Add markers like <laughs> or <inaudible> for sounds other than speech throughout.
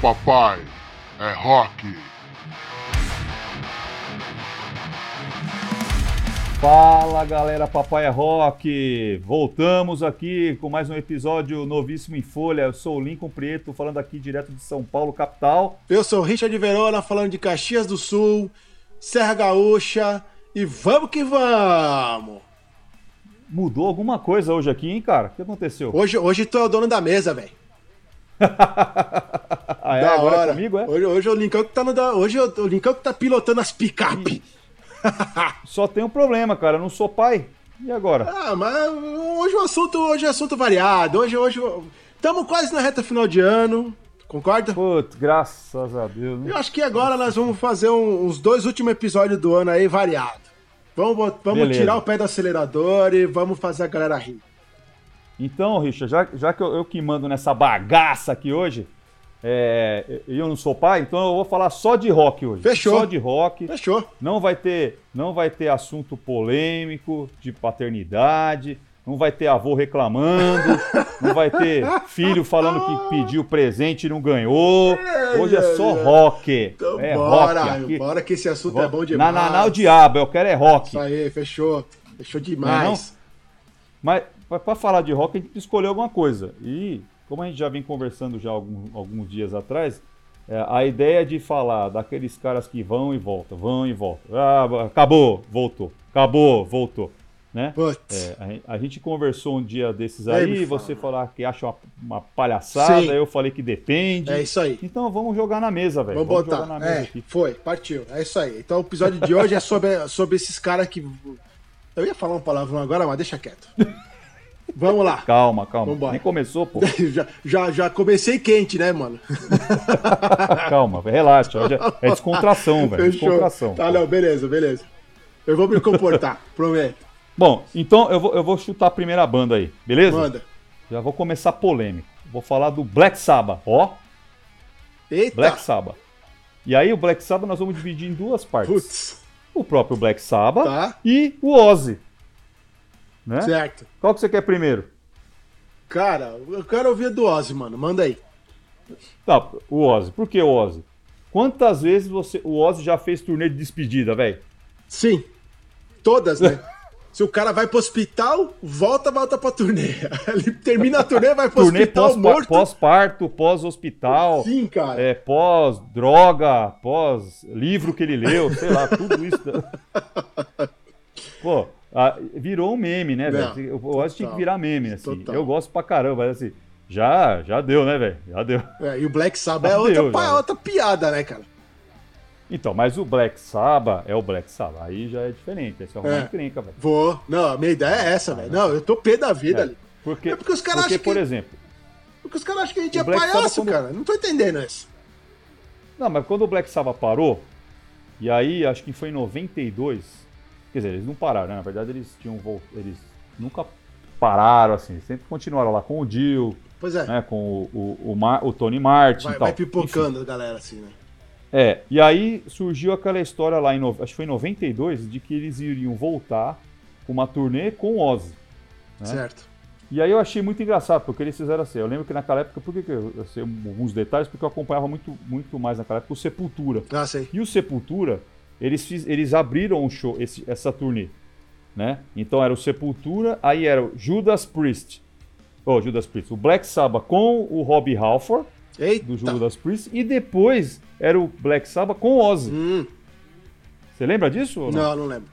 Papai é rock. Fala galera, Papai é Rock! Voltamos aqui com mais um episódio novíssimo em Folha. Eu sou o Lincoln Prieto, falando aqui direto de São Paulo, capital. Eu sou o Richard Verona, falando de Caxias do Sul, Serra Gaúcha e vamos que vamos! Mudou alguma coisa hoje aqui, hein, cara? O que aconteceu? Hoje, hoje tu é o dono da mesa, velho. <laughs> ah, é? Da Agora hora. é comigo, é? Hoje, hoje é o Lincão que tá no da, hoje é o Lincão que tá pilotando as picape. Só tem um problema, cara. Eu não sou pai. E agora? Ah, mas hoje o assunto, hoje é assunto variado. Hoje, hoje, estamos quase na reta final de ano. Concorda? Putz, graças a Deus. né? Eu acho que agora nós vamos fazer um- uns dois últimos episódios do ano aí variado. Vamos, vamos Beleza. tirar o pé do acelerador e vamos fazer a galera rir. Então, Richard, já, já que eu, eu que mando nessa bagaça aqui hoje, é, eu não sou pai, então eu vou falar só de rock hoje. Fechou. Só de rock. Fechou. Não vai ter, não vai ter assunto polêmico de paternidade, não vai ter avô reclamando, <laughs> não vai ter filho falando que pediu presente e não ganhou. Hoje é só rock. Então é bora, rock aqui. bora que esse assunto é bom demais. Na, na, na, o diabo, eu quero é rock. Isso aí, fechou. Fechou Não é demais. Mas para falar de rock, a gente escolher alguma coisa. E como a gente já vem conversando já algum- alguns dias atrás, é, a ideia de falar daqueles caras que vão e voltam, vão e voltam. Ah, acabou, voltou. Acabou, voltou. Né? É, a, a gente conversou um dia desses aí, fala. você falar que acha uma, uma palhaçada, Sim. eu falei que depende. É isso aí. Então vamos jogar na mesa, velho. Vamos botar. jogar na mesa É, aqui. foi, partiu. É isso aí. Então o episódio de hoje é sobre, sobre esses caras que. Eu ia falar um palavrão agora, mas deixa quieto. Vamos lá. Calma, calma. Vambora. Nem começou, pô. <laughs> já, já, já comecei quente, né, mano? <laughs> calma, relaxa. É- É descontração, velho. Descontração. Tá, não, beleza, beleza. Eu vou me comportar, <laughs> prometo. Bom, então eu vou, eu vou chutar a primeira banda aí, beleza? Manda. Já vou começar polêmico. Vou falar do Black Sabbath, ó. Eita! Black Sabbath. E aí o Black Sabbath nós vamos dividir em duas partes. Putz, O próprio Black Sabbath Tá. e o Ozzy. Né? certo. Qual que você quer primeiro? Cara, eu quero ouvir do Ozzy, mano. Manda aí. Tá, o Ozzy. Por que o Ozzy? Quantas vezes você, o Ozzy já fez turnê de despedida, velho? Sim. Todas, né? Se o cara vai pro hospital, volta, volta pra turnê. <laughs> Ele termina a turnê, vai pro Turnê hospital pós- morto. pós-parto, pós-hospital, Sim, cara. é, pós-droga, pós-livro que ele leu, sei lá, tudo isso. <laughs> Pô, ah, virou um meme, né, velho? O Ozzy tinha que total, virar meme, assim. total. Eu gosto pra caramba, mas assim, já, já deu, né, velho? Já deu. É, e o Black Sabbath <laughs> é outra, pa- outra piada, né, cara? Então, mas o Black Sabbath é o Black Sabbath, aí já é diferente, esse é o É. é. encrenca, velho. Vou. Não, a minha ideia é essa, velho. Não, eu tô pé da vida ali. Porque, É porque os caras acham por que- exemplo, Porque os caras acham que a gente é palhaço, Sabbath, cara. Não tô entendendo isso. Não, mas quando o Black Sabbath parou, e aí acho que foi em 92, quer dizer, eles não pararam, né? Na verdade eles tinham eles nunca pararam assim, sempre continuaram lá com o Dio, Pois é. né, com o, o, o, Mar- o Tony Martin vai, e tal. vai pipocando a galera assim, né? É, e aí surgiu aquela história lá em, acho que foi em 92, de que eles iriam voltar com uma turnê com o Ozzy. né? Certo. E aí eu achei muito engraçado, porque eles fizeram assim. Eu lembro que naquela época, por que, que eu, eu sei alguns detalhes? Porque eu acompanhava muito, muito mais naquela época o Sepultura. Ah, sei. E o Sepultura, eles, fiz- eles abriram o show, esse- essa turnê, né? Então era o Sepultura, aí era o Judas Priest, oh, Judas Priest, o Black Sabbath com o Robbie Halford, Eita. do Judas Priest, e depois era o Black Sabbath com o Ozzy. Hum, Você lembra disso? não? não, não lembro.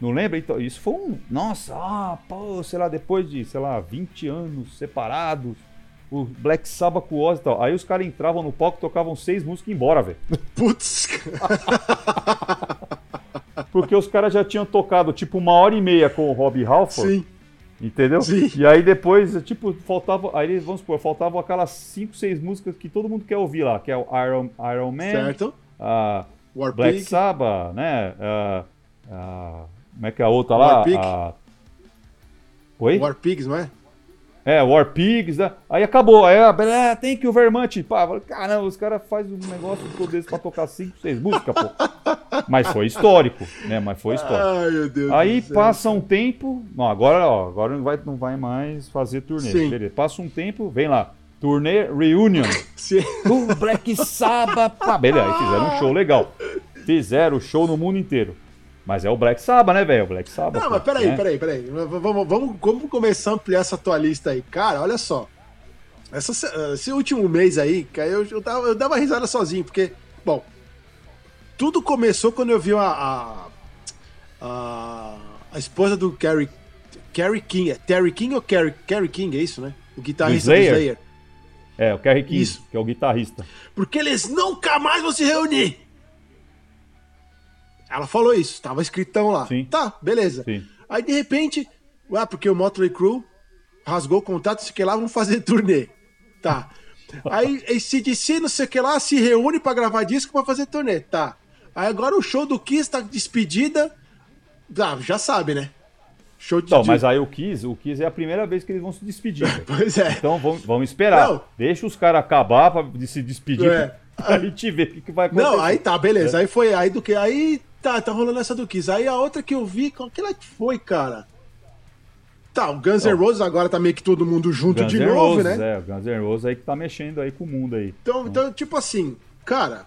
Não lembra? Então, isso foi um. Nossa, ah, pô, sei lá, depois de, sei lá, 20 anos separados, o Black Sabbath com o Ozzy e tal. Aí os caras entravam no palco, tocavam seis músicas e embora, velho. <laughs> Putz. <laughs> Porque os caras já tinham tocado tipo uma hora e meia com o Robbie Halford. Sim. Entendeu? Sim. E aí depois, tipo, faltava. Aí vamos supor, faltavam aquelas 5, 6 músicas que todo mundo quer ouvir lá, que é o Iron, Iron Man, Certo. a War Black Pig. Sabbath, né? a- a- como é que é a outra lá? Pig. A... Oi? War Pigs, não é? É, War Pigs, né? Aí acabou. Aí, ah, tem que o Vermont. Pá, caramba, os caras fazem um negócio todo desse pra tocar 5, 6 músicas, pô. Mas foi histórico, né? Mas foi histórico. Ai, meu Deus Aí do céu. passa um tempo. Não, agora, ó, agora não vai, não vai mais fazer turnê. Sim. Beleza. Passa um tempo, vem lá. Turnê Reunion. Sim. O Black Sabbath. Ah, beleza, aí fizeram um show legal. Fizeram o show no mundo inteiro. Mas é o Black Sabbath, né, velho? O Black Sabbath. Não, mas peraí, né? peraí, peraí. Vamos, vamos, vamos começar a ampliar essa tua lista aí. Cara, olha só. Essa, se- esse último mês aí, cara, eu, eu, dava, eu dava risada sozinho, porque, bom, tudo começou quando eu vi a, a, a, a esposa do Kerry, Kerry King. É Terry King ou Kerry, Kerry King, é isso, né? O guitarrista do Slayer? Slayer. É, o Kerry King, Isso. que é o guitarrista. Porque eles nunca mais vão se reunir. Ela falou isso, tava escritão lá. Sim. Tá, beleza. Sim. Aí de repente, ah, porque o Motley Crue rasgou o contato, não sei o que lá, vamos fazer <laughs> turnê. Tá. Aí ACDC, não sei o que lá, se reúne pra gravar disco pra fazer turnê. Tá. Aí agora o show do Kiss tá despedida. Ah, já sabe, né? Show de. De- mas aí o Kiss, o Kiss é a primeira vez que eles vão se despedir. <laughs> Pois é. Então vamos, vamos esperar. Não. Deixa os caras acabar pra de se despedir É. <laughs> pra gente ver o que, que vai acontecer. Não, aí tá, beleza. Aí foi, aí do que? Aí tá, tá rolando essa do Kiss. Aí a outra que eu vi, qual que foi, cara? Tá, o Guns N' Roses agora tá meio que todo mundo junto Guns de novo, Roses, né? É, o Guns N' Roses aí que tá mexendo aí com o mundo aí. Então, então, tipo assim, cara,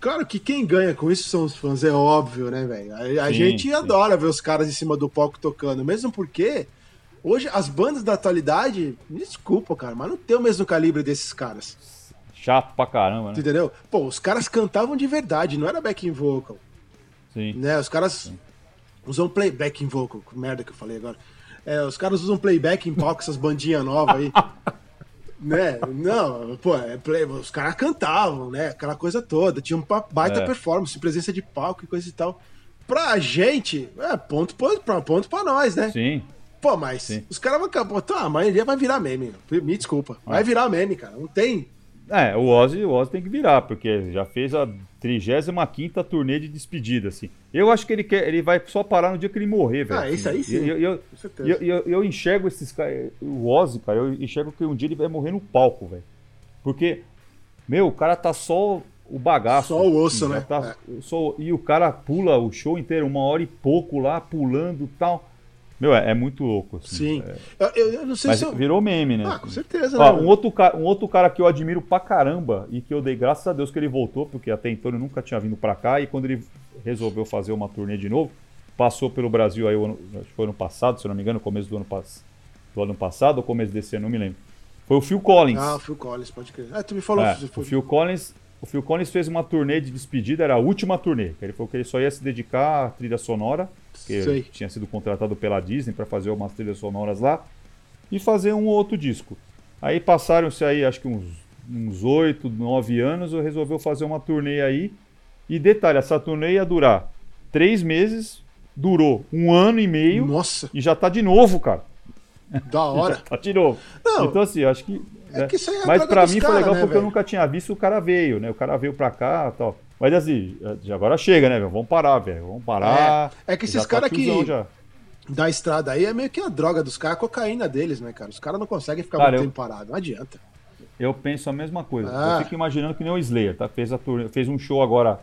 claro que quem ganha com isso são os fãs, é óbvio, né, velho? A, a Sim, gente sim. adora ver os caras em cima do palco tocando, mesmo porque hoje as bandas da atualidade, me desculpa, cara, mas não tem o mesmo calibre desses caras, Chato pra caramba, né? entendeu? Pô, os caras cantavam de verdade, não era backing vocal, Sim. né? Os caras usam play backing vocal, que merda que eu falei agora. É, os caras usam playback em palco, essas bandinhas novas aí. <laughs> né? Não, pô, é play- os caras cantavam, né? Aquela coisa toda. Tinha uma baita É. performance, presença de palco e coisa e tal. Pra gente, é ponto pra, pra- ponto pra nós, né? Sim. Pô, mas Sim. os caras vão acabar. Tá, a maioria vai virar meme. Me desculpa. Vai virar meme, cara. Não tem. É, o Ozzy, o Ozzy tem que virar, porque já fez a 35 turnê de despedida, assim. Eu acho que ele quer, ele vai só parar no dia que ele morrer, velho. Ah, assim. isso aí sim. Eu, eu, eu, eu, eu enxergo esses caras, o Ozzy, cara, eu enxergo que um dia ele vai morrer no palco, velho. Porque, meu, o cara tá só o bagaço. Só o osso, né? tá- só- e o cara pula o show inteiro, uma hora e pouco lá, pulando e tal. Meu, é, é muito louco, assim. Sim. É, Eu, eu- não sei mas se eu. virou meme, né? Ah, com certeza, Ó, né? um, outro cara, um outro cara que eu admiro pra caramba e que eu dei graças a Deus que ele voltou, porque até então ele nunca tinha vindo pra cá e quando ele resolveu fazer uma turnê de novo, passou pelo Brasil aí, ano- acho que foi ano passado, se não me engano, começo do ano, pass- do ano passado ou começo desse ano, não me lembro. Foi o Phil Collins. Ah, o Phil Collins, pode crer. Ah, tu me falou. É, se o foi- Phil Collins, o Phil Collins fez uma turnê de despedida, era a última turnê. Ele falou que ele só ia se dedicar à trilha sonora, porque Sei. tinha sido contratado pela Disney para fazer umas trilhas sonoras lá e fazer um outro disco. Aí passaram-se aí, acho que uns uns 8, 9 anos, eu resolveu fazer uma turnê aí. E detalhe, essa turnê ia durar três meses, durou um ano e meio Nossa, e já tá de novo, cara. da <laughs> hora. Tá de novo. Não, então assim, eu acho que é né? que isso aí é Mas pra dos mim cara, foi legal né, porque eu velho? nunca tinha visto o cara veio, né? O cara veio pra cá e tal. Mas assim, agora chega, né, velho? Vamos parar, velho. Vamos parar. É, é que esses Já tá que- já. Da estrada aí é meio que a droga dos caras, a cocaína deles, né, cara? Os caras não conseguem ficar Cara, muito eu- tempo parado, não adianta. Eu penso a mesma coisa. Ah. Eu fico imaginando que nem o Slayer, tá? Fez, a turnê, fez um show agora,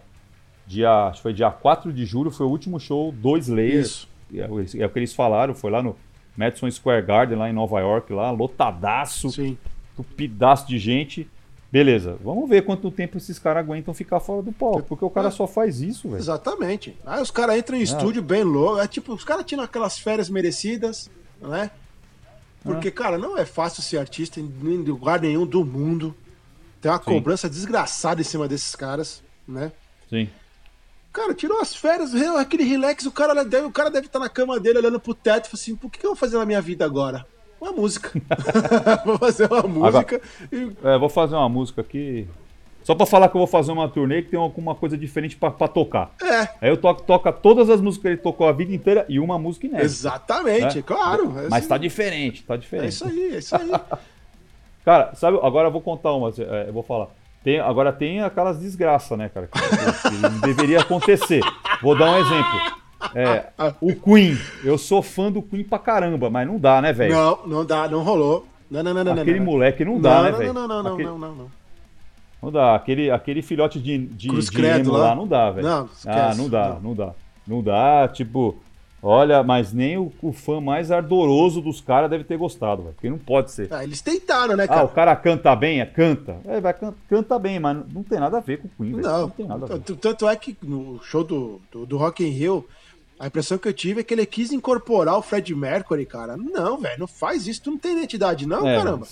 dia, acho que foi dia 4 de julho, foi o último show do Slayer. Isso. É, o- é o que eles falaram, foi lá no Madison Square Garden, lá em Nova York, lá, lotadaço, Sim. tupidaço de gente. Beleza, vamos ver quanto tempo esses caras aguentam ficar fora do palco, porque o cara É. só faz isso, velho. Exatamente. Aí os caras entram em estúdio bem louco. É tipo, os caras tiram aquelas férias merecidas, né? Porque, cara, não é fácil ser artista em lugar nenhum do mundo. Tem uma Sim. cobrança desgraçada em cima desses caras, né? Sim. Cara, tirou as férias, aquele relax, o cara deve, o cara deve estar na cama dele olhando pro teto e assim, por que eu vou fazer na minha vida agora? Uma música. <laughs> vou fazer uma música e É, vou fazer uma música aqui. Só pra falar que eu vou fazer uma turnê que tem alguma coisa diferente pra, pra tocar. É, Aí eu toco, toca todas as músicas que ele tocou a vida inteira e uma música inédita. exatamente, né? claro. É Mas isso- tá diferente, tá diferente. É isso aí, é isso aí. <laughs> Cara, sabe, agora eu vou contar uma, é, eu vou falar. Tem, agora tem aquelas desgraças, né, cara? Que, que não deveria acontecer. Vou dar um exemplo. É, o Queen. Eu sou fã do Queen pra caramba, mas não dá, né, velho? Não, não dá, não rolou. Não, não, não, não. Aquele não, não. moleque não dá, não, né, não, velho? não, não, não, Aquele- não, não, não. Não dá. Aquele, aquele filhote de, de, Cruz de credo lá. lá não dá, velho. Não, ah, esquece, não dá, não. não dá. Não dá, tipo. Olha, mas nem o, o fã mais ardoroso dos caras deve ter gostado, velho. Porque não pode ser. Ah, eles tentaram, né, Ah, cara? o cara canta bem? É, canta. É, vai, can- canta bem, mas não tem nada a ver com o Queen, velho. Não, tem nada a ver. Tanto é que no show do, do, do Rock in Rio, a impressão que eu tive é que ele quis incorporar o Fred Mercury, cara. Não, velho, não faz isso, tu não tem identidade não, É, caramba.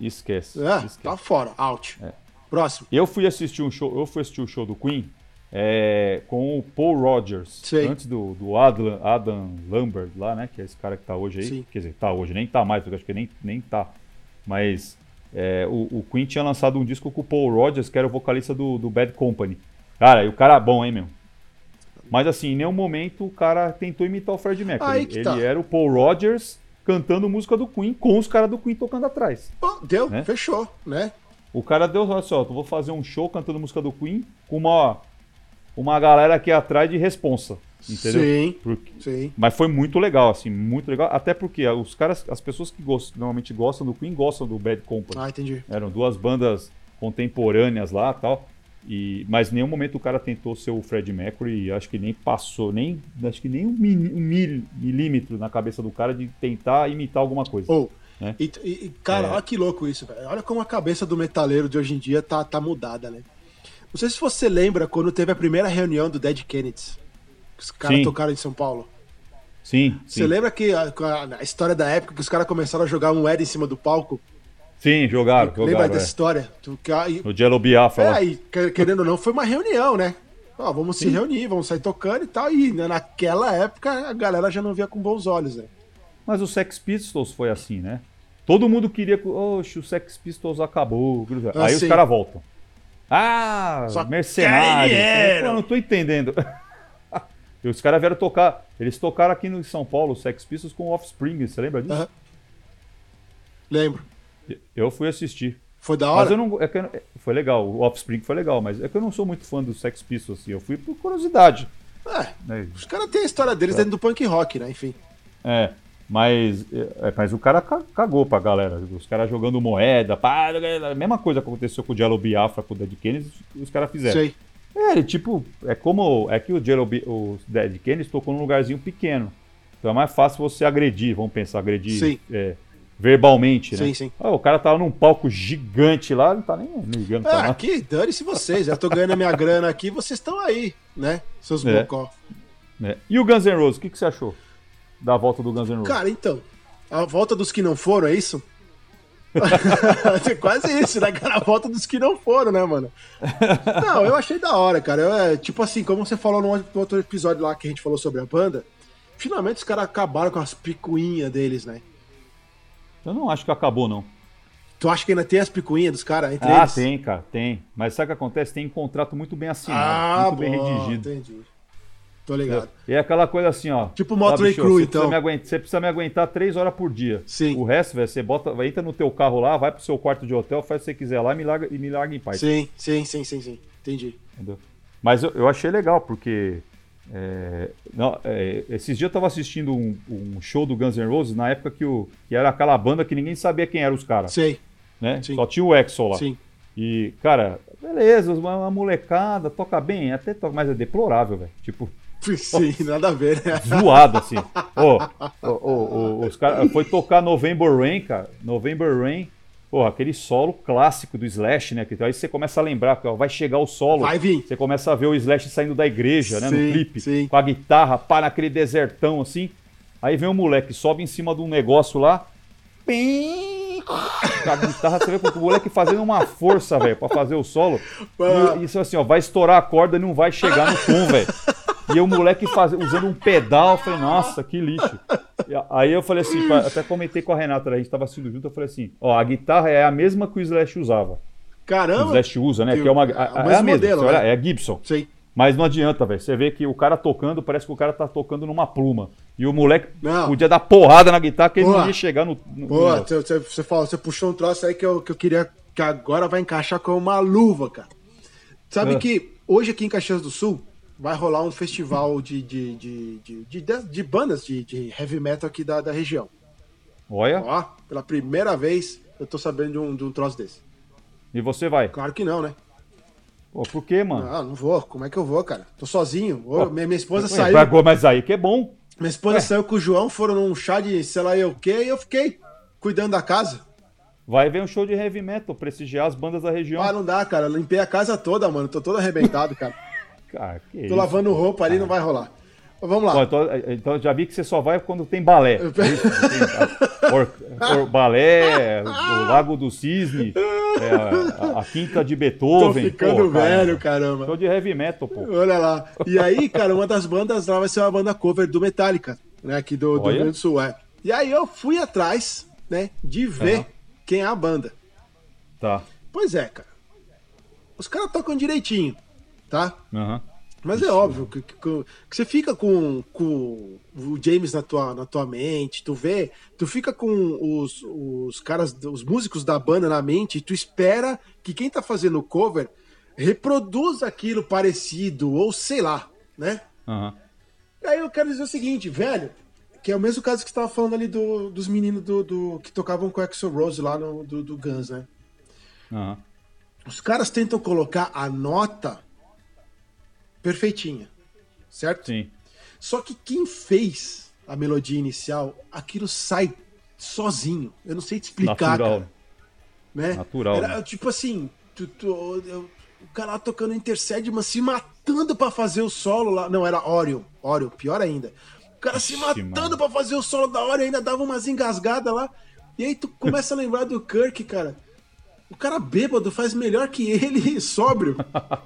Esquece. É, esquece. tá fora, out. É. Próximo. Eu fui assistir um show, eu fui assistir o show do Queen é, com o Paul Rogers, Sei. antes do, do Adam, Adam Lambert lá, né? Que é esse cara que tá hoje aí. Sim. Quer dizer, tá hoje, nem tá mais, porque eu acho que nem, nem tá. Mas é, o, o Queen tinha lançado um disco com o Paul Rogers, que era o vocalista do, do Bad Company. Cara, e o cara é bom, hein, meu? Mas assim, em nenhum momento o cara tentou imitar o Fred Mercury. Ele tá. era o Paul Rogers cantando música do Queen com os caras do Queen tocando atrás. Pô, deu, Né? fechou, né? O cara deu, olha só, eu vou fazer um show cantando música do Queen com uma, uma galera aqui atrás de responsa, entendeu? Sim, Porque- sim. mas foi muito legal, assim, muito legal. Até porque os caras, as pessoas que gostam- normalmente gostam do Queen gostam do Bad Company. Ah, entendi. Eram duas bandas contemporâneas lá tal. E, mas em nenhum momento o cara tentou ser o Fred Mercury e acho que nem passou, nem, acho que nem um, mini- um mil- milímetro na cabeça do cara de tentar imitar alguma coisa. Ou, Né? e, e- cara, É. olha que louco isso, velho. Olha como a cabeça do metaleiro de hoje em dia tá, tá mudada, né? Não sei se você lembra quando teve a primeira reunião do Dead Kennedys. que Os caras tocaram em São Paulo. Sim, Você sim, lembra que a, a- história da época que os caras começaram a jogar um moeda em cima do palco? Sim, jogaram, Lembra jogaram. dessa É. história? Tu- O Jello Biafra É, querendo ou não, foi uma reunião, né? Ó, vamos se reunir, vamos sair tocando e tal. E né, naquela época a galera já não via com bons olhos, né? Mas o Sex Pistols foi assim, né? Todo mundo queria que. Oxe, o Sex Pistols acabou. Ah, Aí os sim. caras voltam. Ah, Só mercenário. Pô, não tô entendendo. <laughs> e os caras vieram tocar. Eles tocaram aqui no São Paulo, o Sex Pistols, com o Offspring. Você lembra disso? Lembro. Eu fui assistir. Foi da Mas hora? eu não. é eu foi legal, o Offspring foi legal, mas é que eu não sou muito fã do Sex Pistols, assim. Eu fui por curiosidade. É, Né? os caras têm a história deles dentro do punk rock, né? Enfim. É, mas, é, mas o cara ca- cagou pra galera. Os caras jogando moeda, pá, a mesma coisa que aconteceu com o Jello Biafra, com o Dead Kennedys, os caras fizeram. Sei. É, ele, tipo, é como. É que o Jello o Dead Kennedys tocou num lugarzinho pequeno. Então é mais fácil você agredir, vamos pensar, agredir Sim. é, verbalmente, né? Sim, sim. Ah, o cara tava num palco gigante lá, não tá nem ligando pra Ah, nada. aqui, dane-se vocês. Eu tô ganhando a minha grana aqui, vocês estão aí, né? Seus É. bocó. né? E o Guns N' Roses, o que, que você achou da volta do Guns N' Roses? Cara, então, a volta dos que não foram, é isso? <laughs> Quase isso, né, cara? A volta dos que não foram, né, mano? Não, eu achei da hora, cara. Eu, é, tipo assim, como você falou no outro episódio lá que a gente falou sobre a banda, finalmente os caras acabaram com as picuinhas deles, né? Eu não acho que acabou, não. Tu acha que ainda tem as picuinhas dos caras entre Ah, eles? tem, cara, tem. Mas sabe o que acontece? Tem um contrato muito bem assinado, Ah, muito bem bom, redigido. entendi. Tô ligado. E é aquela coisa assim, ó. Tipo Motley Crue, então. Você precisa me aguentar três horas por dia. Sim. O resto, velho, você bota, vai, entra no teu carro lá, vai pro seu quarto de hotel, faz o que você quiser lá e me larga, e me larga em paz. Sim, sim, sim, sim, sim. Entendi. Entendeu? Mas eu, eu achei legal, porque. É, não, é, esses dias eu tava assistindo um, um show do Guns N' Roses na época que, o, que era aquela banda que ninguém sabia quem eram os caras. Sei, Né? sim. Só tinha o Exo lá. sim. E, cara, beleza, uma, uma molecada, toca bem, até toca, mas é deplorável, velho. Tipo, <laughs> Sim, <laughs> nada a ver, né? zoado, assim. <laughs> Ô, ô, ô, os caras foi tocar November Rain, cara. November Rain. Pô, aquele solo clássico do Slash, né? Aí você começa a lembrar vai chegar o solo. Vai vir. Você começa a ver o Slash saindo da igreja, né? Sim, No clipe. sim. Com a guitarra, pá, naquele desertão, assim. Aí vem um moleque, sobe em cima de um negócio lá. Pim! A guitarra, você vê o moleque fazendo uma força, velho, pra fazer o solo. E isso assim, ó, vai estourar a corda e não vai chegar no tom, velho. E o moleque faz, usando um pedal, eu falei, nossa, que lixo. Aí eu falei assim, até comentei com a Renata, a gente tava assistindo junto, eu falei assim, ó, a guitarra é a mesma que o Slash usava. O Caramba! Slash usa, né? Que Que é uma. o- a- o a- é a mesma. modelo, olha, né? é a Gibson. Sei. Mas não adianta, velho. Você vê que o cara tocando, parece que o cara tá tocando numa pluma. E o moleque Não. podia dar porrada na guitarra que ele Boa. não ia chegar no. no- Pô, no- você, falou, você puxou um troço aí que eu, que eu queria. Que agora vai encaixar com uma luva, cara. Sabe Ah. que hoje aqui em Caxias do Sul vai rolar um festival de, de, de, de, de, de- de bandas de, de heavy metal aqui da, da região. Olha, Ó, pela primeira vez eu tô sabendo de um, de um troço desse. e você vai. Claro que não, né? Pô, por quê, mano? Ah, não vou. Como é que eu vou, cara? Tô sozinho. Ô, minha, minha esposa saiu. Mas aí que é bom. Minha esposa saiu com o João, foram num chá de sei lá eu o quê, e eu fiquei cuidando da casa. Vai ver um show de heavy metal, prestigiar as bandas da região. Ah, não dá, cara. Eu limpei a casa toda, mano. Tô todo arrebentado, cara. <laughs> Cara, que Tô isso? lavando roupa ali, não vai rolar. Vamos lá. Ó, então, então já vi que você só vai quando tem balé. É isso? Tem, or- or- balé, o Lago do Cisne, <laughs> é, a, a Quinta de Tô Beethoven. ficando pô, velho, caramba. Show de heavy metal, pô. Olha lá. E aí, cara, uma das bandas lá vai ser uma banda cover do Metallica, né? Aqui do, do. Rio Grande do Sul. É. E aí eu fui atrás, né, de ver Aham. quem é a banda. Tá. Pois é, cara. Os caras tocam direitinho, tá? Aham. Mas é óbvio que, que- que você fica com, com o James na tua, na tua mente, tu vê, tu fica com os, os caras, os músicos da banda na mente, e tu espera que quem tá fazendo o cover reproduza aquilo parecido, ou sei lá, né? E aí eu quero dizer o seguinte, velho, que é o mesmo caso que você tava falando ali do- dos meninos do, do- que tocavam com o Axel Rose lá no, do, do Guns, né? Aham. Os caras tentam colocar a nota perfeitinha, certo? Sim. Só que quem fez a melodia inicial, aquilo sai sozinho. Eu não sei te explicar, Natural. cara. Né? Natural, Era né? tipo assim, tu- tu- eu- o cara lá tocando Intercede, mas se matando pra fazer o solo lá. Não, era Orion. Orion, pior ainda. O cara se Ixi, matando mano. pra fazer o solo da Orion, ainda dava umas engasgadas lá. E aí tu começa a lembrar do Kirk, cara. O cara bêbado faz melhor que ele <laughs> sóbrio.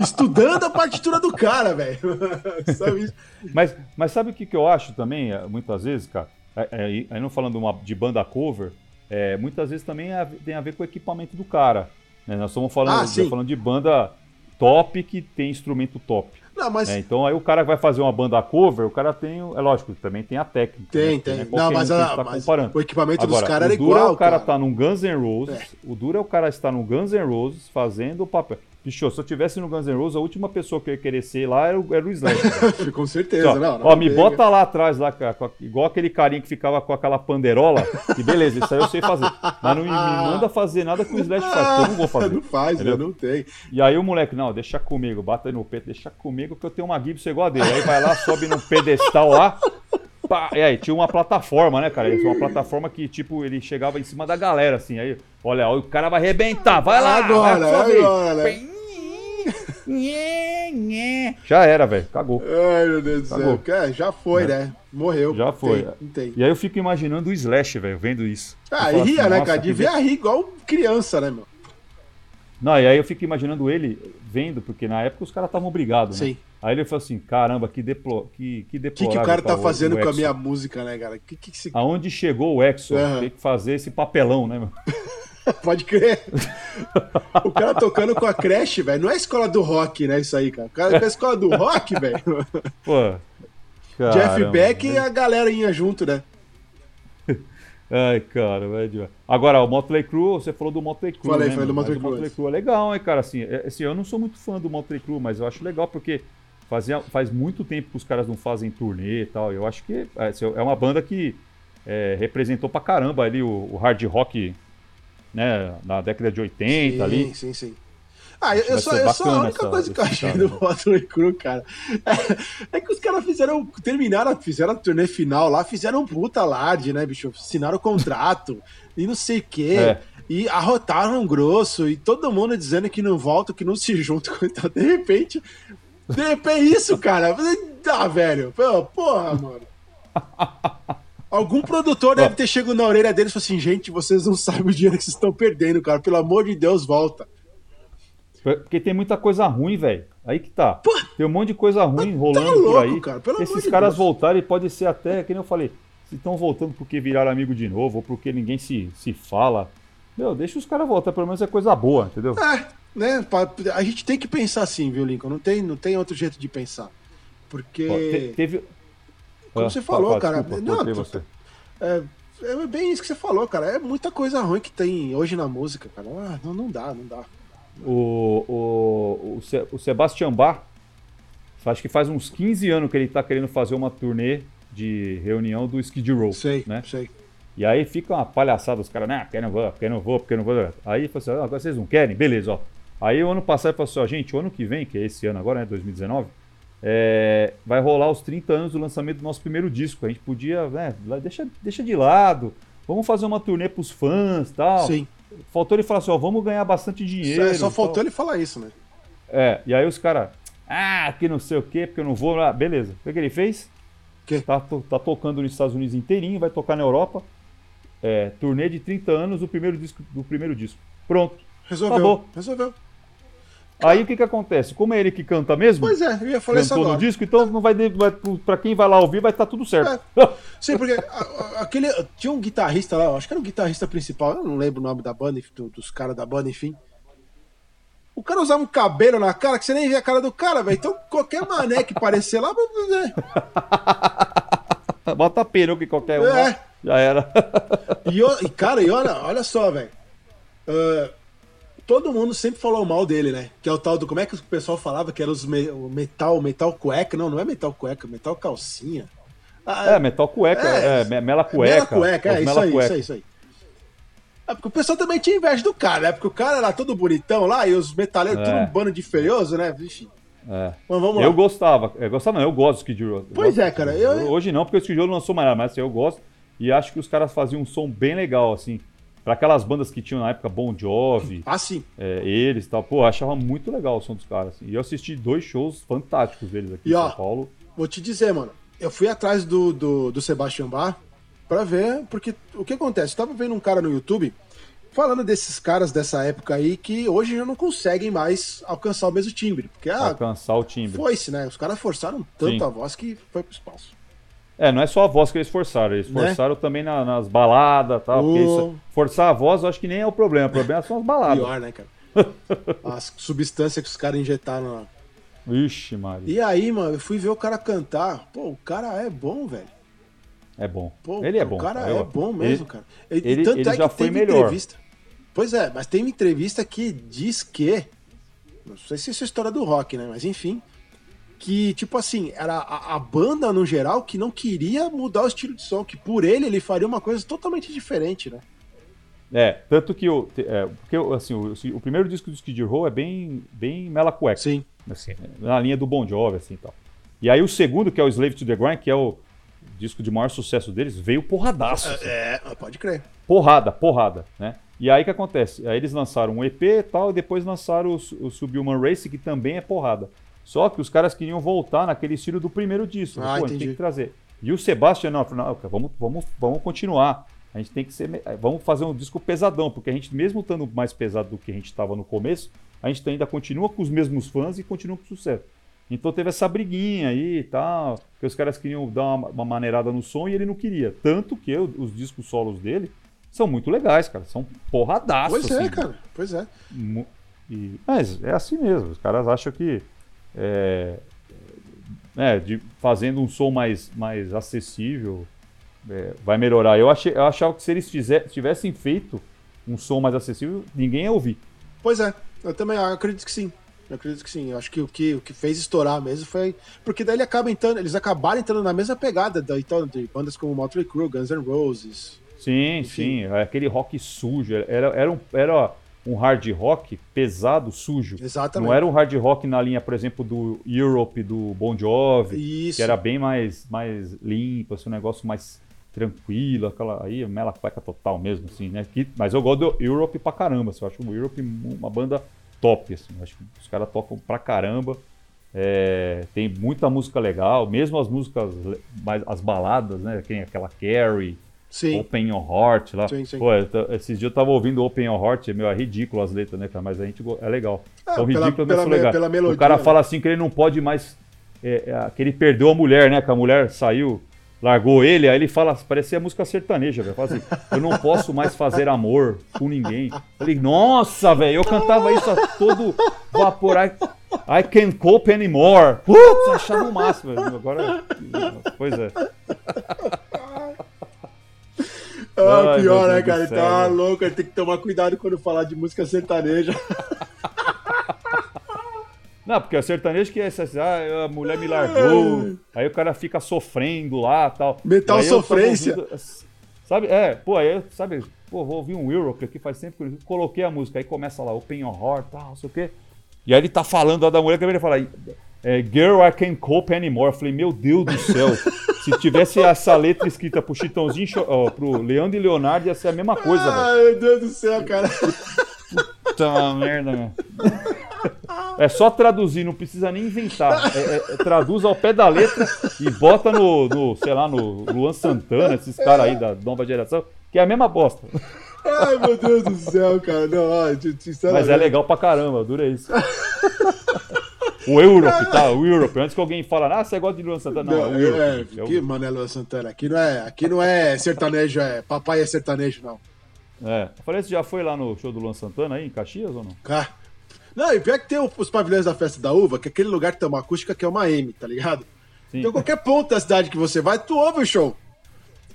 estudando a partitura do cara, velho. <laughs> Mas, mas sabe o que, que eu acho também, eh, muitas vezes, cara? É, é, Aí não falando de, uma- de banda cover, é, muitas vezes também é tem a ver com o equipamento do cara. né? Nós estamos falando, Ah, falando de banda top que tem instrumento top. Não, mas né? Então aí o cara que vai fazer uma banda cover, o cara tem. o- É lógico, também tem a técnica. Tem, né? tem. Não é Não, mas, um a- tá mas o equipamento Agora, dos caras era o duro é igual, o cara cara. tá num Guns N' Roses, É. o duro é o cara estar num Guns N' Roses fazendo o papel. Bicho, se eu tivesse no Guns N' Roses, a última pessoa que eu ia querer ser lá era o, era o Slash. <laughs> Com certeza, Ó, não. não ó, me tem, bota lá atrás, lá, a- igual aquele carinha que ficava com aquela panderola, que beleza, isso aí eu sei fazer. Mas não me, me manda fazer nada que o Slash faz, que eu não vou fazer. Não faz, entendeu? Não tem. E aí o moleque, não, deixa comigo, bata no peito, deixa comigo que eu tenho uma Gibson igual a dele. Aí vai lá, sobe num pedestal lá. pá, e aí tinha uma plataforma, né, cara? Uma plataforma que, tipo, ele chegava em cima da galera, assim. Aí, olha, ó, o cara vai arrebentar, vai lá, Agora, vai vez. agora, né? Já era, velho, cagou. Ai, meu Deus do Acabou. céu. É, já foi, né? Morreu. Já foi. Tem, tem. E aí eu fico imaginando o Slash, velho, vendo isso. Ah, e falo ria, assim, né, cara? Devia rir igual criança, né, meu? Não, e aí eu fico imaginando ele vendo, porque na época os caras estavam brigados, né? Sim. Aí ele falou assim, caramba, que, deplo... que, que O que, deplorável que o cara tá o- fazendo o com a minha música, né, cara? Que, que, que se... Aonde chegou o Exo, Aham. tem que fazer esse papelão, né, meu? <laughs> <laughs> Pode crer. o cara tocando com a creche, velho. Não é a escola do rock, né? Isso aí, cara. O cara é a escola do rock, velho. <laughs> Pô, Jeff Beck e a galera ia junto, né? <laughs> Ai, cara, demais. Agora, o Motley Crue, você falou do Motley Crue, Falei, né, falei do? Motley o Crue Motley. Crue é legal, hein, cara, assim, é- assim, eu não sou muito fã do Motley Crue, mas eu acho legal porque fazia, faz muito tempo que os caras não fazem turnê e tal, eu acho que é, é uma banda que é, representou pra caramba ali o, o hard rock, né, na década de 80 sim, ali. Sim, sim. Ah, eu, só, eu só a única coisa que eu achei do né? Motley Crue, cara, é, é que os caras fizeram, terminaram, fizeram a turnê final lá, fizeram um puta alarde, né, bicho? Assinaram o contrato <laughs> e não sei o quê. É. E arrotaram grosso, e todo mundo dizendo que não volta, que não se junta. <laughs> Então, de repente, de repente, isso, cara. Ah, velho, porra, mano. <laughs> Algum produtor deve ter chegado na orelha deles e falou assim: gente, vocês não sabem o dinheiro que vocês estão perdendo, cara. Pelo amor de Deus, volta. Porque tem muita coisa ruim, velho. Aí que tá. Tem um monte de coisa ruim rolando louco, por aí. cara, Esses caras Deus. voltarem pode ser até, que nem eu falei, se estão voltando porque viraram amigo de novo, ou porque ninguém se, se fala. Meu, deixa os caras voltar, pelo menos é coisa boa, entendeu? É, né? A gente tem que pensar assim, viu, Lincoln? Não tem, não tem outro jeito de pensar. Porque. Ó, te- teve. Como Ah, você falou, cara. desculpa, não, você. É, é bem isso que você falou, cara. É muita coisa ruim que tem hoje na música, cara. Ah, não, não dá, não dá. O, o, o, Se- o Sebastian Bach, acho que faz uns 15 anos que ele tá querendo fazer uma turnê de reunião do Skid Row, Sei, né? sei. E aí fica uma palhaçada, os caras, né, porque não vou, porque não vou, porque não vou. Aí assim, ah, agora vocês não querem? Beleza, ó. Aí o ano passado ele falou assim, ó, gente, o ano que vem, que é esse ano agora, né, 2019, é, vai rolar os 30 anos do lançamento do nosso primeiro disco. A gente podia, né, deixa, deixa de lado, vamos fazer uma turnê pros fãs e tal. Sim. Faltou ele falar assim, ó, vamos ganhar bastante dinheiro. É, só faltou tal. ele falar isso, né? É, e aí os caras, ah, que não sei o quê, porque eu não vou lá. Beleza. O que, ele fez? Que? Tá, tá tocando nos Estados Unidos inteirinho, vai tocar na Europa. É, turnê de 30 anos do primeiro disco. Do primeiro disco. Pronto. Resolveu. Acabou. Resolveu. Aí o que que acontece? Como é ele que canta mesmo, Pois é, eu ia falar isso cantou no agora. disco, então não vai, vai para quem vai lá ouvir vai estar tudo certo. <laughs> Sim, porque a- a- aquele. Tinha um guitarrista lá, acho que era o guitarrista principal, eu não lembro o nome da banda, do- dos caras da banda, enfim. O cara usava um cabelo na cara que você nem via a cara do cara, velho. Então qualquer mané que parecer lá. né? <laughs> Bota peruca em qualquer um. É. lá, Já era. E, e, cara, e olha, olha só, velho. Ah, todo mundo sempre falou mal dele, né? Que é o tal do. Como é que o pessoal falava que era os me- o metal, metal cueca? Não, não é metal cueca, metal calcinha. Ah, É, metal cueca, É. é, me- mela cueca. Mela cueca, é os isso aí, cueca. isso aí, isso aí. É porque o pessoal também tinha inveja do cara, né? Porque o cara era todo bonitão lá e os metaleiros, É. tudo um bando de feioso, né? Vixe. É. Mas vamos lá. Eu gostava, eu gostava não, eu gosto do Skid Row. Pois é, cara, eu- Hoje não, porque o Skid Row não lançou mais nada, mas assim, eu gosto. E acho que os caras faziam um som bem legal, assim. Pra aquelas bandas que tinham na época Bon Jovi, Ah, sim. é, eles e tal. Pô, eu achava muito legal o som dos caras. assim. E eu assisti dois shows fantásticos deles aqui E, em ó, São Paulo. Vou te dizer, mano. Eu fui atrás do, do, do Sebastian Bach pra ver, porque o que acontece? Eu tava vendo um cara no YouTube falando desses caras dessa época aí que hoje já não conseguem mais alcançar o mesmo timbre. Porque, ah, alcançar o timbre. foi-se, né? Os caras forçaram tanto Sim. a voz que foi pro espaço. É, não é só a voz que eles forçaram, eles Né? forçaram também na- nas baladas e tal. isso- forçar a voz eu acho que nem é o problema, o <laughs> problema são as baladas. Pior, né, cara? As substâncias que os caras injetaram lá. Vixe, Maria. E aí, mano, eu fui ver o cara cantar. Pô, o cara é bom, velho. É bom. Pô, ele é bom. O cara Eu- é bom mesmo, cara. E- ele- tanto ele é já que foi teve melhor. entrevista. Pois é, mas tem uma entrevista que diz que. Não sei se isso é história do rock, né? Mas enfim. Que, tipo assim, era a, a banda no geral que não queria mudar o estilo de som, que por ele ele faria uma coisa totalmente diferente, né? É, tanto que o, é, porque, assim, o, o primeiro disco do Skid Row é bem, bem mela cueca, Sim. assim, na linha do Bon Jovi, assim, e tal. E aí o segundo, que é o Slave to the Grind, que é o disco de maior sucesso deles, veio porradaço. assim. É, pode crer. Porrada, porrada, né? E aí o que acontece? Aí eles lançaram um EP e tal, e depois lançaram o, o Subhuman Race, que também é porrada. Só que os caras queriam voltar naquele estilo do primeiro disco. Ah, Pô, a gente tem que trazer. E o Sebastian, não, falou, não, vamos, vamos, vamos continuar. A gente tem que ser. Vamos fazer um disco pesadão, porque a gente, mesmo estando mais pesado do que a gente estava no começo, a gente ainda continua com os mesmos fãs e continua com sucesso. Então teve essa briguinha aí e tal, que os caras queriam dar uma, uma maneirada no som e ele não queria. Tanto que o- os discos solos dele são muito legais, cara. São porradaços. Pois é, assim. cara. Pois é. E- mas é assim mesmo. Os caras acham que é, é, de, fazendo um som mais, mais acessível é, vai melhorar. Eu, achei, eu achava que se eles fizer, tivessem feito um som mais acessível, ninguém ia ouvir. Pois é, eu também acredito que sim. Eu acredito que sim. Eu acho que o que, o que fez estourar mesmo foi. Porque daí ele acaba entrando, eles acabaram entrando na mesma pegada da, então, de bandas como Motley Crue, Guns N' Roses. Sim, Enfim. sim. é Aquele rock sujo. Era, era, um, era um hard rock pesado, sujo. Exatamente. Não era um hard rock na linha, por exemplo, do Europe, do Bon Jovi. Isso. que era bem mais, mais limpo, assim, um negócio mais tranquilo, aquela aí, mela cueca total mesmo, assim, né? Que, mas eu gosto do Europe pra caramba, assim, eu acho o Europe uma banda top, assim, acho que os caras tocam pra caramba, é, tem muita música legal, mesmo as músicas, mais, as baladas, né? Tem aquela Carrie, Sim. Open Your Heart lá. Sim, sim. Pô, esses dias eu tava ouvindo Open Your Heart, meu, é ridículo as letras, né, cara? Mas a gente é legal. Ah, São pela- ridículas, pela legais. pela melodia, o cara né? fala assim que ele não pode mais. é, é, que ele perdeu a mulher, né? Que a mulher saiu, largou ele, aí ele fala, parecia música sertaneja, velho. Assim, eu não posso mais fazer amor com ninguém. Eu falei, nossa, velho, eu cantava isso a todo vapor. I, I can't cope anymore. Putz, achava o máximo. Agora. Pois é. Ah, Ai, pior, né, cara? céu, tá louco, ele tem que tomar cuidado quando falar de música sertaneja. <laughs> Não, porque o sertanejo que é essa, ah, a mulher me largou, aí o cara fica sofrendo lá tal. Metal aí sofrência. ouvindo, sabe, é, pô, aí, sabe, pô, vou ouvir um Europe aqui, faz tempo que eu coloquei a música, aí começa lá, Open Your Heart, tal, não sei o quê. E aí ele tá falando lá da mulher, que ele fala, é, Girl, I Can't Cope Anymore. Eu falei, meu Deus do céu. Se tivesse essa letra escrita pro Chitãozinho, ó, pro Leandro e Leonardo, ia ser a mesma coisa. Ai, meu Deus do céu, cara. Puta merda, meu. É só traduzir, não precisa nem inventar. É, é, é, traduz ao pé da letra e bota no, no sei lá, no Luan Santana, esses caras aí da nova geração, que é a mesma bosta. Ai, meu Deus do céu, cara. Não, ó. Mas é legal pra caramba, dura isso. O Europe, tá? O Europe. Antes que alguém fala, ah, você gosta de Luan Santana. Não, não é o Europe. É, aqui, mano, é Luan Santana. Aqui não é, aqui não é sertanejo, é papai é sertanejo, não. É. Eu falei, você já foi lá no show do Luan Santana aí, em Caxias ou não? Cara. Não, e pior que tem os pavilhões da festa da uva, que é aquele lugar que tem uma acústica que é uma M, tá ligado? Sim. Então qualquer ponto da cidade que você vai, tu ouve o show.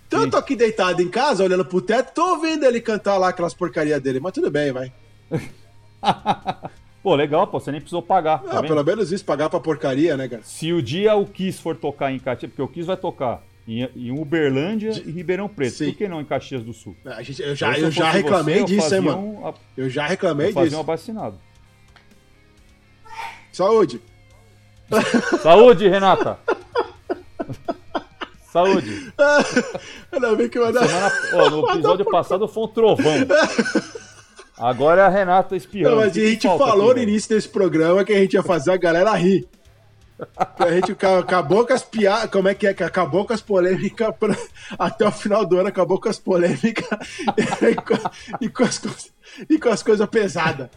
Então eu tô aqui deitado em casa, olhando pro teto, tô ouvindo ele cantar lá aquelas porcarias dele, mas tudo bem, vai. <laughs> Pô, legal, pô, você nem precisou pagar. Tá ah, pelo menos isso, pagar pra porcaria, né, cara? Se o dia o Kiss for tocar em Caxias, porque o Kiss vai tocar em, em Uberlândia De... e Ribeirão Preto, Sim. por que não em Caxias do Sul? A gente, eu já, eu já reclamei você, disso, hein, mano? Um, eu já reclamei eu disso. um abacinado. Saúde! Saúde, Renata! Saúde! <laughs> Ainda bem que vai dar. Semana, ó, no episódio passado foi um trovão. <laughs> Agora é a Renata espirrando. Não, mas a gente falou aqui, no início desse programa que a gente ia fazer a galera rir. A gente acabou com as piadas. Como é que é? Acabou com as polêmicas pra... até o final do ano, acabou com as polêmicas <laughs> e, com, e, com as, e com as coisas pesadas.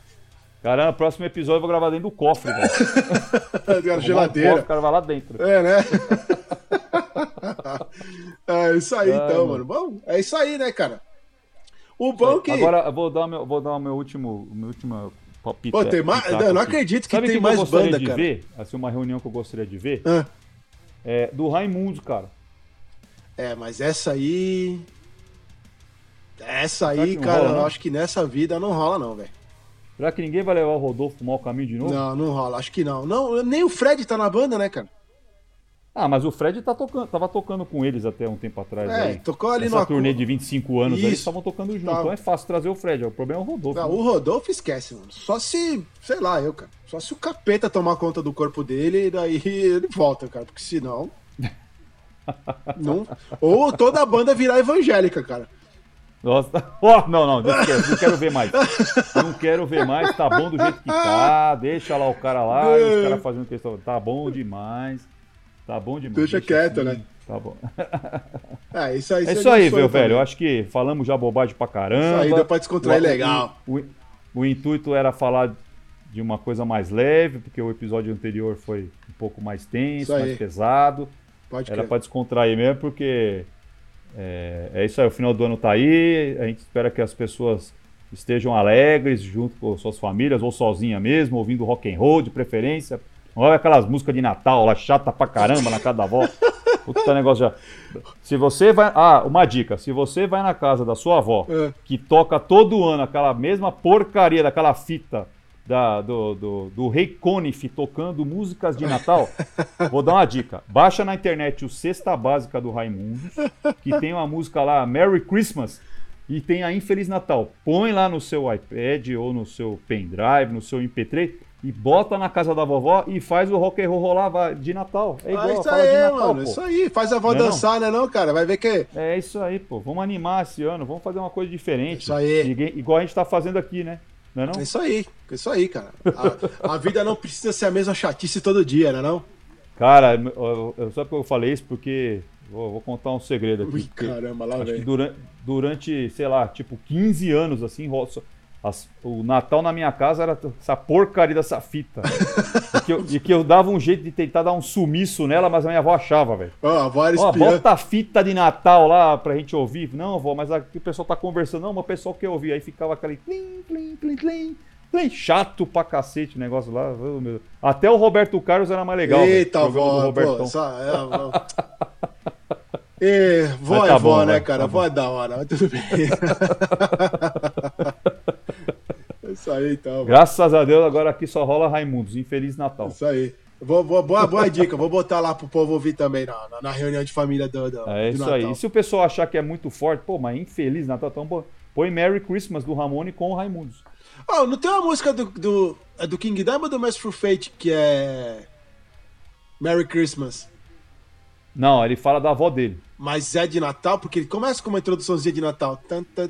Caramba, próximo episódio eu vou gravar dentro do cofre, velho. <laughs> geladeira. Cofre, o cara vai lá dentro. É, né? <laughs> é isso aí, então, mano. Bom, é isso aí, né, cara? O bom é, que. Agora eu vou dar meu, vou dar o meu último, meu último palpite. Pô, tem mais. Eu não acredito que Sabe tem que mais banda, de cara. ver, assim, uma reunião que eu gostaria de ver. Ah. É do Raimundo, cara. É, mas essa aí. Essa aí, cara, rola, eu acho que nessa vida não rola, não, velho. Será que ninguém vai levar o Rodolfo pro mau caminho de novo? Não, não rola, acho que não. não. Nem o Fred tá na banda, né, cara? Ah, mas o Fred tá tocando, tava tocando com eles até um tempo atrás. É, aí. tocou ali Essa no turnê de 25 anos, aí, eles estavam tocando junto. Então é fácil trazer o Fred, o problema é o Rodolfo. Não, né? o Rodolfo esquece, mano. Só se, sei lá, eu, cara. Só se o capeta tomar conta do corpo dele e daí <laughs> ele volta, cara. Porque senão. <laughs> não... Ou toda a banda virar evangélica, cara. Nossa, <laughs> oh, não, não, não quero, não quero ver mais. Não quero ver mais, tá bom do jeito que tá. Deixa lá o cara lá, os caras fazendo questão. Tá bom demais. Tá bom demais. Deixa, deixa quieto, assim, né? Tá bom. É, <laughs> isso aí, é isso aí, meu velho. Eu acho que falamos já bobagem pra caramba. Isso aí deu pra descontrair o, legal. O, o, o, intuito era falar de uma coisa mais leve, porque o episódio anterior foi um pouco mais tenso, mais pesado. Pode era para descontrair mesmo, porque é, é, isso aí. O final do ano tá aí. A gente espera que as pessoas estejam alegres junto com suas famílias ou sozinha mesmo, ouvindo rock and roll de preferência Olha aquelas músicas de Natal lá, chata pra caramba na casa da avó. Puta <laughs> negócio já. Se você vai. Ah, uma dica. Se você vai na casa da sua avó, é. que toca todo ano aquela mesma porcaria daquela fita da, do, do, do Rei Conif tocando músicas de Natal, <laughs> vou dar uma dica. Baixa na internet o Cesta Básica do Raimundo, que tem uma música lá, Merry Christmas, e tem a Infeliz Natal. Põe lá no seu iPad ou no seu pendrive, no seu MP3 e bota na casa da vovó e faz o rock and roll rolar de Natal. É igual, ah, isso aí, Natal, mano. Pô. Isso aí, faz a avó não dançar, é né, não, cara? Vai ver que. É isso aí, pô. Vamos animar esse ano, vamos fazer uma coisa diferente. Isso aí. Ninguém, igual a gente tá fazendo aqui, né? Não é, não? é isso aí, é isso aí, cara. A, a, vida não precisa ser a mesma chatice todo dia, né, não? Cara, eu, eu, só que eu falei isso porque. Vou, vou contar um segredo aqui. Ui, caramba, lá, velho. Durante, durante, sei lá, tipo, 15 anos, assim, as, o Natal na minha casa era essa porcaria dessa fita. <laughs> e, que eu, e, que eu, dava um jeito de tentar dar um sumiço nela, mas a minha avó achava, velho. Ó, a avó era Ó, bota a fita de Natal lá pra gente ouvir. Não, avó, mas aqui o pessoal tá conversando. Não, mas o pessoal quer ouvir. Aí ficava aquele plim, plim, plim, plim. plim. Chato pra cacete o negócio lá. Até o Roberto Carlos era mais legal. Eita, avó, pô, só, é, <laughs> E, vó tá é vó, né, cara? Tá vó é da hora, mas tudo bem. <laughs> Isso aí, então. Graças a Deus, agora aqui só rola Raimundos. Infeliz Natal. Isso aí. Vou, vou, boa, boa dica, vou botar lá pro povo ouvir também na, na, na reunião de família do, do É isso do aí. E se o pessoal achar que é muito forte, pô, mas infeliz Natal, então põe Merry Christmas do Ramone com o Raimundos. Oh, não tem uma música do, do, é do King Diamond ou do Master Fate que é. Merry Christmas. Não, ele fala da avó dele. Mas é de Natal, porque ele começa com uma introduçãozinha de Natal. Tan, tan,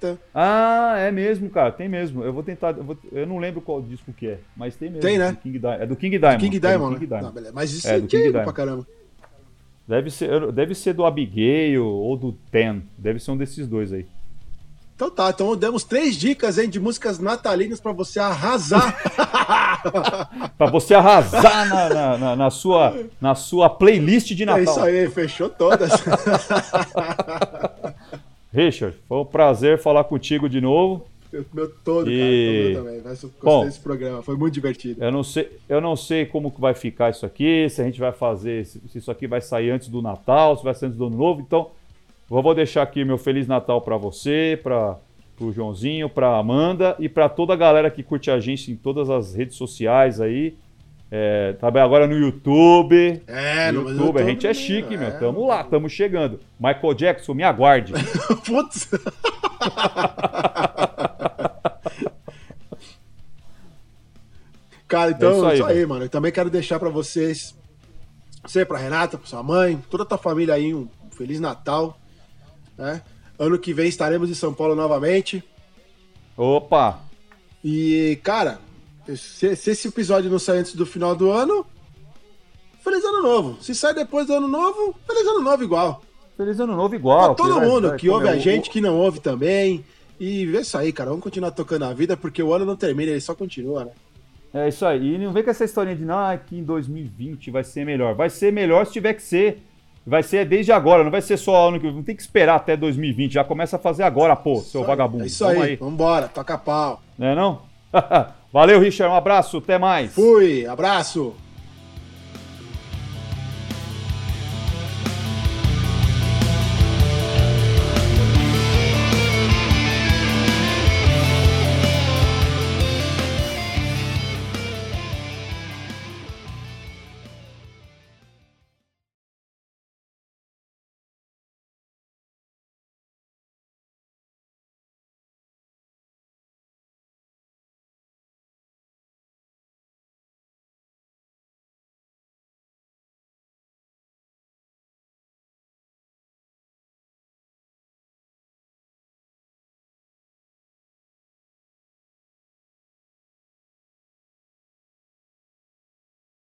tan. Ah, é mesmo, cara, tem mesmo. Eu vou tentar. Eu, vou- eu não lembro qual disco que é, mas tem mesmo. Tem, né? do King é do King Diamond. King é do Diamond, King né? Diamond. Não. Mas isso É, é, do King Diamond. pra caramba. Deve ser, deve ser do Abigail ou do Ten. Deve ser um desses dois aí. Então tá, então demos três dicas hein, de músicas natalinas pra você arrasar. <laughs> <laughs> Pra você arrasar na, na, na- na sua, na sua playlist de é Natal. isso aí, fechou todas. <laughs> Richard, foi um prazer falar contigo de novo. meu todo, E- cara. Meu também. Gostei Bom. desse programa, foi muito divertido. Eu não sei, eu não sei como que vai ficar isso aqui, se a gente vai fazer, se isso aqui vai sair antes do Natal, se vai sair antes do Ano Novo. Então, eu vou deixar aqui meu feliz Natal para você, para o Joãozinho, para Amanda e para toda a galera que curte a gente em todas as redes sociais aí. É, tá bem agora no YouTube. É, no no YouTube, a YouTube, gente é chique, é. meu. Tamo lá, tamo chegando. Michael Jackson, me aguarde. <laughs> Putz. <laughs> Cara, então, É isso isso aí, aí, mano. Eu também quero deixar pra vocês, você, pra Renata, pra sua mãe, toda a tua família aí, um Feliz Natal. Né? Ano que vem estaremos em São Paulo novamente. Opa! E, cara, se, se esse episódio não sair antes do final do ano, Feliz Ano Novo. Se sai depois do Ano Novo, Feliz Ano Novo igual. Feliz Ano Novo igual. Pra todo mundo que ouve a gente, que não ouve também. E é isso aí, cara. Vamos continuar tocando a vida, porque o ano não termina, ele só continua, né? É isso aí. E não vem com essa historinha de ah, que em 2020 vai ser melhor. Vai ser melhor se tiver que ser. Vai ser desde agora, não vai ser só ano que. Não tem que esperar até 2020. Já começa a fazer agora, pô, seu vagabundo. É isso Vamos aí, vambora, toca pau. Não é não? <laughs> Valeu, Richard. Um abraço. Até mais. Fui, abraço.